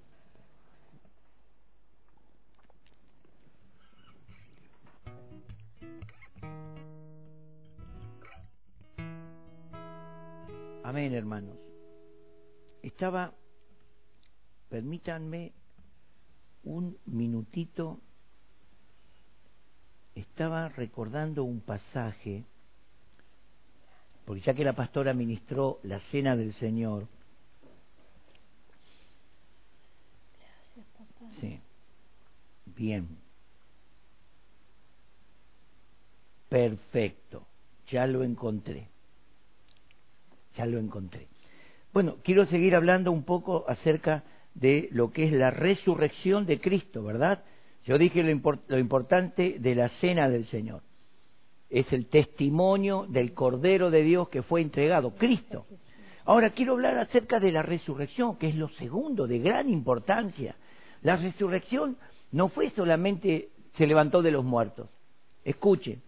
S1: Amén, hermanos. Estaba, permítanme un minutito estaba recordando un pasaje, porque ya que la pastora ministró la cena del Señor, Sí. Bien. Perfecto. Ya lo encontré. Ya lo encontré. Bueno, quiero seguir hablando un poco acerca de lo que es la resurrección de Cristo, ¿verdad? Yo dije lo, importante de la cena del Señor. Es el testimonio del Cordero de Dios que fue entregado, Cristo. Ahora quiero hablar acerca de la resurrección, que es lo segundo de gran importancia. La resurrección no fue solamente se levantó de los muertos. Escuchen,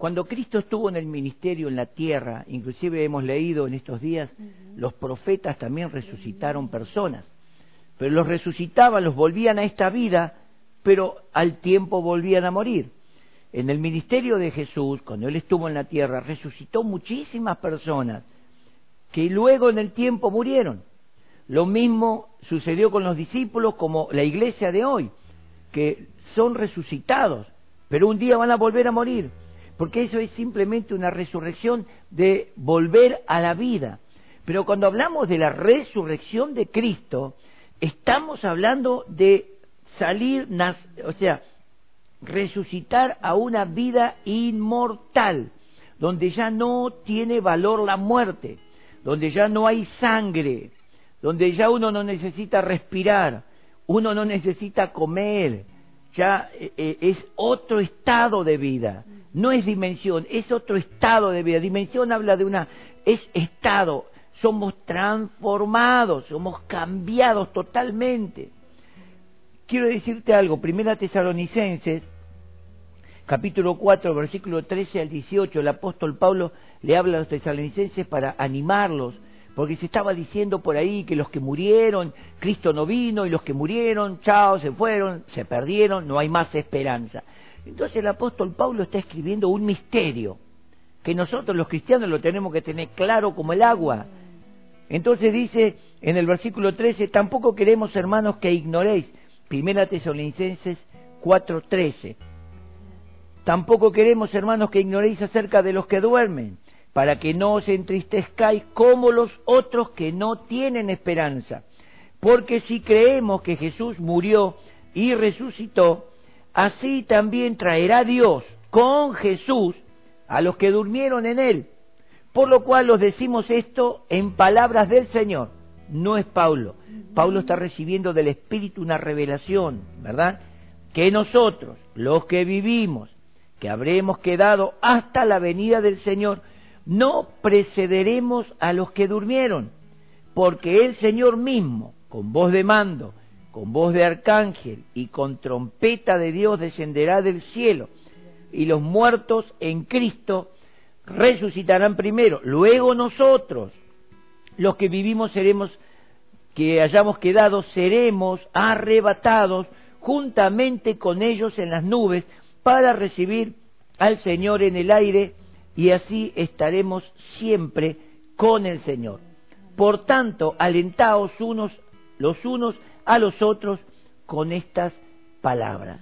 S1: cuando Cristo estuvo en el ministerio en la tierra, inclusive hemos leído en estos días, los profetas también resucitaron personas, pero los resucitaban, los volvían a esta vida pero al tiempo volvían a morir. En el ministerio de Jesús, cuando Él estuvo en la tierra, resucitó muchísimas personas que luego en el tiempo murieron. Lo mismo sucedió con los discípulos como la iglesia de hoy, que son resucitados, pero un día van a volver a morir. Porque eso es simplemente una resurrección de volver a la vida. Pero cuando hablamos de la resurrección de Cristo, estamos hablando de salir, o sea, resucitar a una vida inmortal, donde ya no tiene valor la muerte, donde ya no hay sangre, donde ya uno no necesita respirar, uno no necesita comer, ya eh, eh, es otro estado de vida, no es dimensión, es otro estado de vida. Dimensión habla de una, es estado, somos transformados, somos cambiados totalmente. Quiero decirte algo, Primera Tesalonicenses, capítulo 4, versículo 13 al 18, el apóstol Pablo le habla a los tesalonicenses para animarlos, porque se estaba diciendo por ahí que los que murieron, Cristo no vino, y los que murieron, chao, se fueron, se perdieron, no hay más esperanza. Entonces el apóstol Pablo está escribiendo un misterio, que nosotros los cristianos lo tenemos que tener claro como el agua. Entonces dice en el versículo 13, tampoco queremos hermanos que ignoréis, Primera Tesalonicenses 4:13, tampoco queremos hermanos que ignoréis acerca de los que duermen, para que no os entristezcáis como los otros que no tienen esperanza. Porque si creemos que Jesús murió y resucitó, así también traerá Dios con Jesús a los que durmieron en él. Por lo cual os decimos esto en palabras del Señor. No es Pablo. Pablo está recibiendo del Espíritu una revelación, ¿verdad? Que nosotros, los que vivimos, que habremos quedado hasta la venida del Señor, no precederemos a los que durmieron, porque el Señor mismo, con voz de mando, con voz de arcángel y con trompeta de Dios descenderá del cielo, y los muertos en Cristo resucitarán primero, luego nosotros, los que vivimos seremos, que hayamos quedado, seremos arrebatados juntamente con ellos en las nubes para recibir al Señor en el aire y así estaremos siempre con el Señor. Por tanto, alentaos unos los unos a los otros con estas palabras.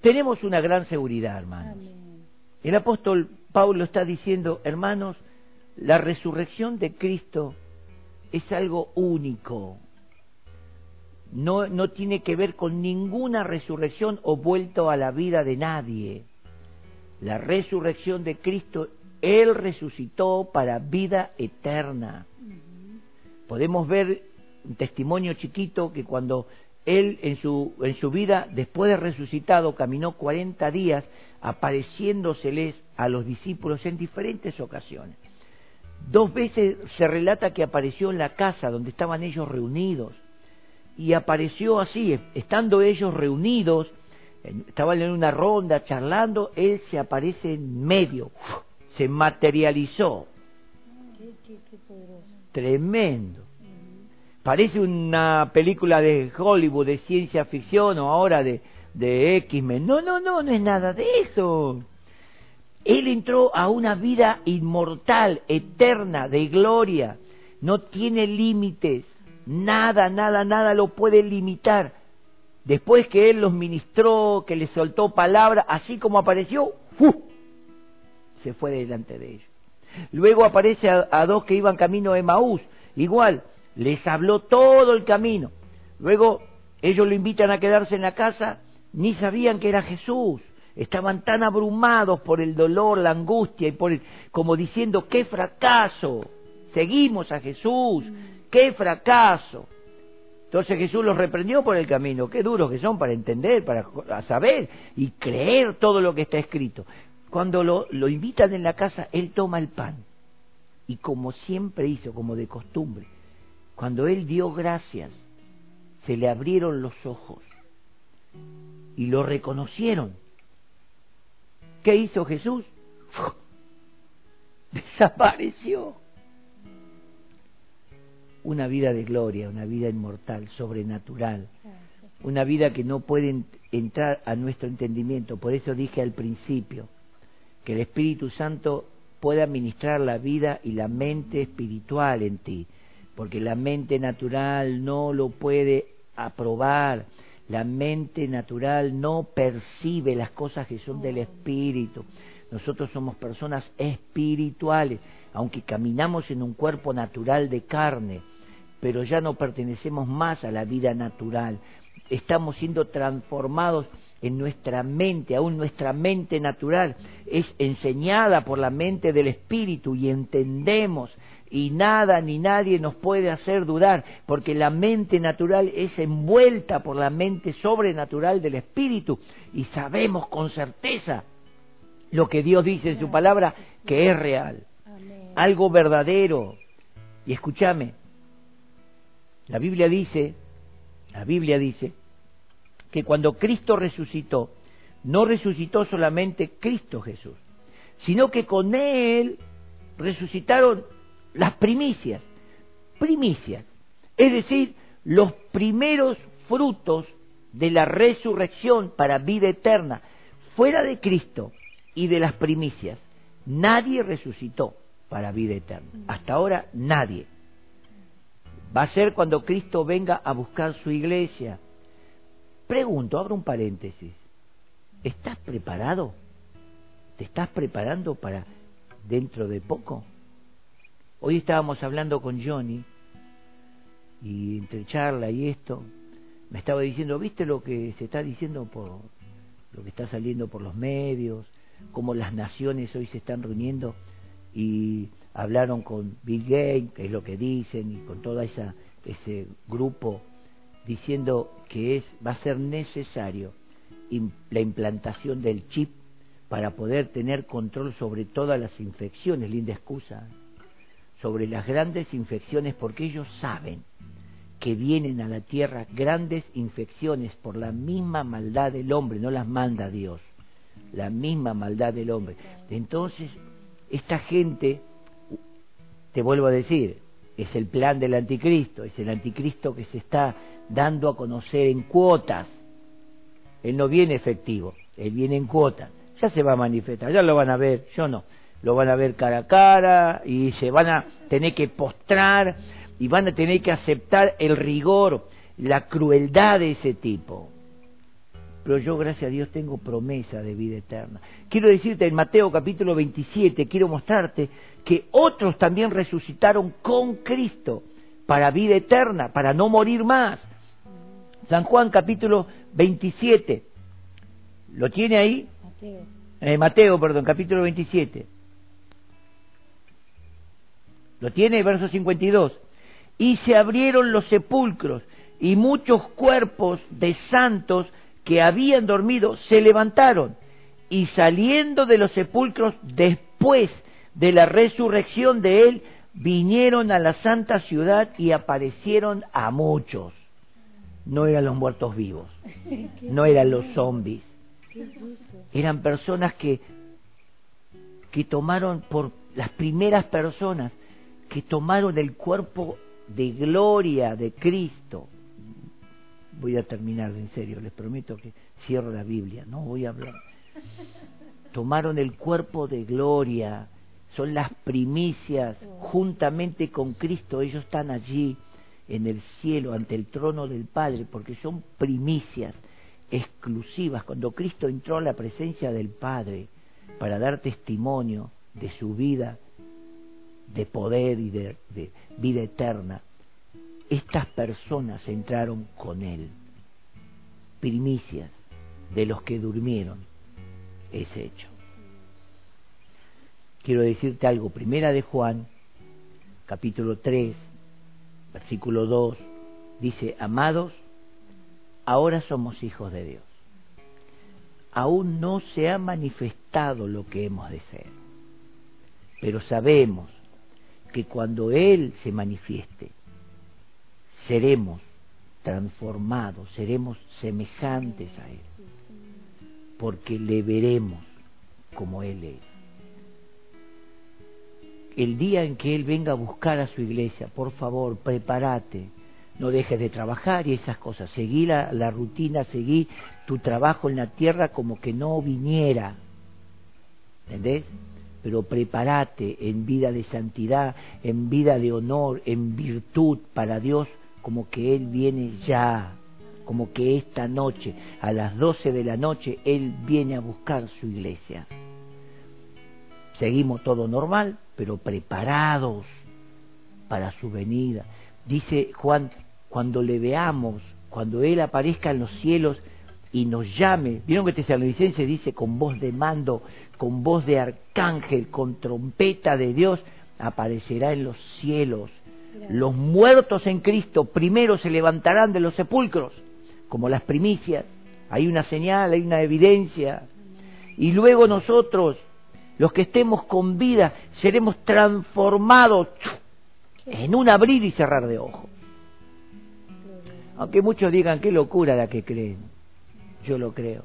S1: Tenemos una gran seguridad, hermanos. El apóstol Pablo está diciendo, hermanos, la resurrección de Cristo es algo único. No, no tiene que ver con ninguna resurrección o vuelto a la vida de nadie. La resurrección de Cristo, Él resucitó para vida eterna. Podemos ver un testimonio chiquito que cuando él en su, en su vida, después de resucitado, caminó 40 días apareciéndoseles a los discípulos en diferentes ocasiones. Dos veces se relata que apareció en la casa donde estaban ellos reunidos y apareció así, estando ellos reunidos, estaban en una ronda charlando, él se aparece en medio, se materializó. Tremendo. Parece una película de Hollywood de ciencia ficción o ahora de, de X-Men. No, no, no, no es nada de eso. Él entró a una vida inmortal, eterna, de gloria. No tiene límites. Nada, nada, nada lo puede limitar. Después que Él los ministró, que les soltó palabra, así como apareció, se fue delante de ellos. Luego aparece a, a dos que iban camino de Maús, igual, les habló todo el camino. Luego ellos lo invitan a quedarse en la casa, ni sabían que era Jesús. Estaban tan abrumados por el dolor, la angustia y por el, como diciendo, qué fracaso. Seguimos a Jesús, qué fracaso. Entonces Jesús los reprendió por el camino. Qué duros que son para entender, para saber y creer todo lo que está escrito. Cuando lo, invitan en la casa, él toma el pan. Y como siempre hizo, como de costumbre, cuando él dio gracias, se le abrieron los ojos y lo reconocieron. ¿Qué hizo Jesús? Desapareció. Una vida de gloria, una vida inmortal, sobrenatural, una vida que no puede entrar a nuestro entendimiento. Por eso dije al principio que el Espíritu Santo pueda ministrar la vida y la mente espiritual en ti porque la mente natural no lo puede aprobar. La mente natural no percibe las cosas que son del espíritu. Nosotros somos personas espirituales, aunque caminamos en un cuerpo natural de carne, pero ya no pertenecemos más a la vida natural. Estamos siendo transformados en nuestra mente, aún nuestra mente natural es enseñada por la mente del Espíritu y entendemos y nada ni nadie nos puede hacer dudar, porque la mente natural es envuelta por la mente sobrenatural del Espíritu y sabemos con certeza lo que Dios dice en su palabra que es real, algo verdadero. Y escúchame, la Biblia dice, la Biblia dice que cuando Cristo resucitó, no resucitó solamente Cristo Jesús, sino que con Él resucitaron las primicias, primicias, es decir, los primeros frutos de la resurrección para vida eterna, fuera de Cristo y de las primicias. Nadie resucitó para vida eterna. Hasta ahora nadie. Va a ser cuando Cristo venga a buscar su iglesia. Pregunto, abro un paréntesis. ¿Estás preparado? ¿Te estás preparando para dentro de poco? Hoy estábamos hablando con Johnny y entre charla y esto me estaba diciendo, ¿viste lo que se está diciendo por lo que está saliendo por los medios? Cómo las naciones hoy se están reuniendo y hablaron con Bill Gates, que es lo que dicen, y con toda esa ese grupo diciendo que es va a ser necesario la implantación del chip para poder tener control sobre todas las infecciones, linda excusa, sobre las grandes infecciones, porque ellos saben que vienen a la tierra grandes infecciones por la misma maldad del hombre, no las manda Dios, la misma maldad del hombre. Entonces, esta gente, te vuelvo a decir, es el plan del anticristo, es el anticristo que se está dando a conocer en cuotas. Él no viene efectivo, él viene en cuotas. Ya se va a manifestar, ya lo van a ver, yo no. Lo van a ver cara a cara y se van a tener que postrar y van a tener que aceptar el rigor, la crueldad de ese tipo. Pero yo, gracias a Dios, tengo promesa de vida eterna. Quiero decirte en Mateo capítulo 27, quiero mostrarte que otros también resucitaron con Cristo para vida eterna, para no morir más. San Juan capítulo 27. ¿Lo tiene ahí? Mateo. Eh, Mateo, perdón, capítulo 27. ¿Lo tiene? Verso 52. Y se abrieron los sepulcros y muchos cuerpos de santos que habían dormido se levantaron y saliendo de los sepulcros después de la resurrección de él, vinieron a la santa ciudad y aparecieron a muchos no eran los muertos vivos, no eran los zombies, eran personas que, que tomaron por las primeras personas que tomaron el cuerpo de gloria de Cristo. Voy a terminar en serio, les prometo que cierro la Biblia, no voy a hablar. Tomaron el cuerpo de gloria, son las primicias, juntamente con Cristo, ellos están allí en el cielo ante el trono del Padre, porque son primicias exclusivas. Cuando Cristo entró a la presencia del Padre para dar testimonio de su vida de poder y de, vida eterna, estas personas entraron con Él, primicias de los que durmieron ese hecho. Quiero decirte algo, primera de Juan, capítulo 3, versículo 2, dice, amados, ahora somos hijos de Dios. Aún no se ha manifestado lo que hemos de ser, pero sabemos que cuando Él se manifieste, seremos transformados, seremos semejantes a Él, porque le veremos como Él es el día en que Él venga a buscar a su iglesia, por favor, prepárate, no dejes de trabajar y esas cosas, seguí la, la, rutina, seguí tu trabajo en la tierra como que no viniera, ¿entendés? Pero prepárate en vida de santidad, en vida de honor, en virtud para Dios, como que Él viene ya, como que esta noche, a las doce de la noche, Él viene a buscar su iglesia. Seguimos todo normal, pero preparados para su venida. Dice Juan, cuando le veamos, cuando Él aparezca en los cielos y nos llame, vieron que Tesalonicense dice con voz de mando, con voz de arcángel, con trompeta de Dios, aparecerá en los cielos. Los muertos en Cristo primero se levantarán de los sepulcros como las primicias, hay una señal, hay una evidencia, y luego nosotros, los que estemos con vida, seremos transformados en un abrir y cerrar de ojos. Aunque muchos digan, qué locura la que creen, yo lo creo.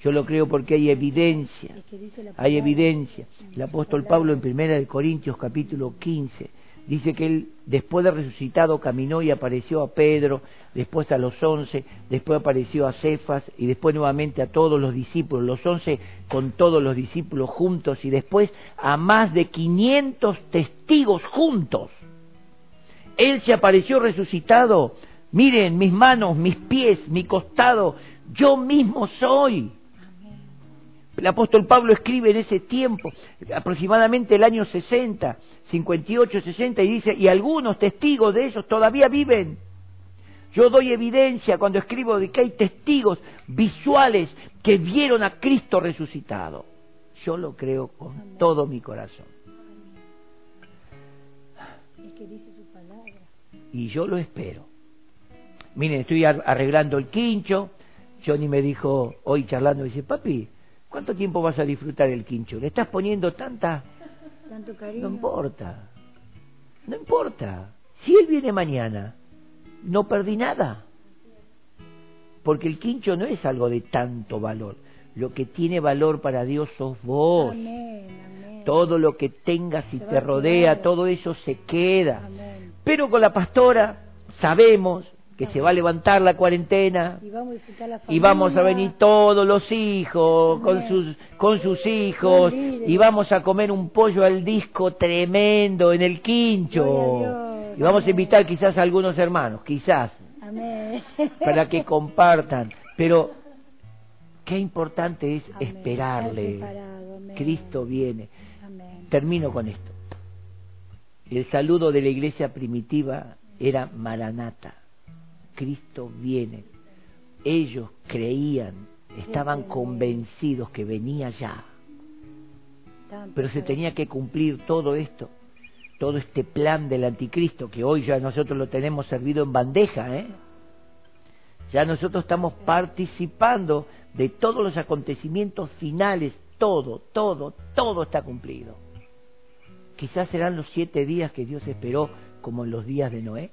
S1: Yo lo creo porque hay evidencia, hay evidencia. El apóstol Pablo en Primera de Corintios capítulo 15 dice que él después de resucitado caminó y apareció a Pedro, después a los once, después apareció a Cefas y después nuevamente a todos los discípulos, los once con todos los discípulos juntos y después a más de quinientos testigos juntos. Él se apareció resucitado. Miren mis manos, mis pies, mi costado, yo mismo soy. El apóstol Pablo escribe en ese tiempo, aproximadamente el año 60, 58, 60, y dice, y algunos testigos de ellos todavía viven. Yo doy evidencia cuando escribo de que hay testigos visuales que vieron a Cristo resucitado. Yo lo creo con todo mi corazón. Y yo lo espero. Miren, estoy arreglando el quincho. Johnny me dijo hoy charlando, dice, papi, ¿Cuánto tiempo vas a disfrutar el quincho? Le estás poniendo tanta...
S2: Tanto cariño.
S1: No importa. No importa. Si él viene mañana, no perdí nada. Porque el quincho no es algo de tanto valor. Lo que tiene valor para Dios sos vos. Todo lo que tengas y te rodea, todo eso se queda. Pero con la pastora sabemos que se va a levantar la cuarentena y vamos a, venir todos los hijos con sus con sus hijos y vamos a comer un pollo al disco tremendo en el quincho. Y vamos a invitar quizás a algunos hermanos quizás. Para que compartan. Pero qué importante es esperarle. Cristo viene. Termino con esto. El saludo de la iglesia primitiva era Maranata Cristo viene. Ellos creían, estaban convencidos que venía ya. Pero se tenía que cumplir todo esto, todo este plan del anticristo, que hoy ya nosotros lo tenemos servido en bandeja, ¿eh? Ya nosotros estamos participando de todos los acontecimientos finales, todo, todo, todo está cumplido. Quizás serán los siete días que Dios esperó como en los días de Noé.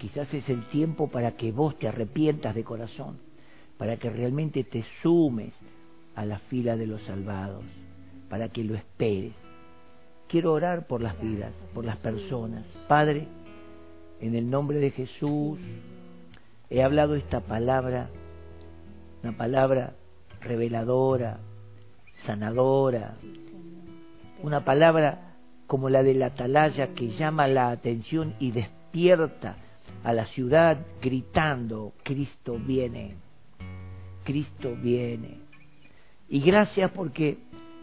S1: Quizás es el tiempo para que vos te arrepientas de corazón, para que realmente te sumes a la fila de los salvados, para que lo esperes. Quiero orar por las vidas, por las personas. Padre, en el nombre de Jesús, he hablado esta palabra, una palabra reveladora, sanadora, una palabra como la de la atalaya que llama la atención y despierta a la ciudad gritando, Cristo viene, Cristo viene. Y gracias porque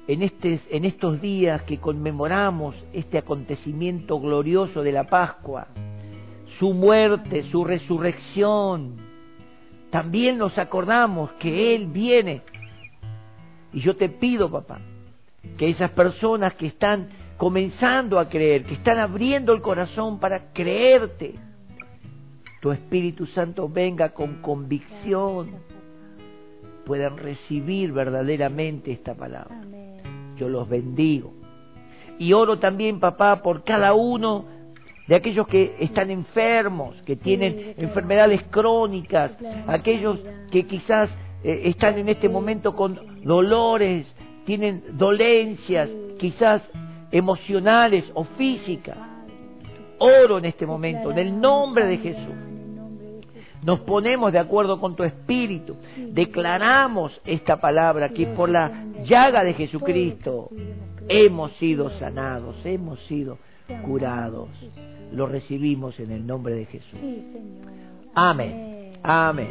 S1: en, este, en estos días que conmemoramos este acontecimiento glorioso de la Pascua, su muerte, su resurrección, también nos acordamos que Él viene. Y yo te pido, papá, que esas personas que están comenzando a creer, que están abriendo el corazón para creerte, tu Espíritu Santo venga con convicción, puedan recibir verdaderamente esta palabra. Yo los bendigo. Y oro también, papá, por cada uno de aquellos que están enfermos, que tienen enfermedades crónicas, aquellos que quizás eh, están en este momento con dolores, tienen dolencias, quizás emocionales o físicas. Oro en este momento, en el nombre de Jesús nos ponemos de acuerdo con tu espíritu, declaramos esta palabra que por la llaga de Jesucristo. hemos sido sanados, hemos sido curados. Lo recibimos en el nombre de Jesús. Amén. Amén.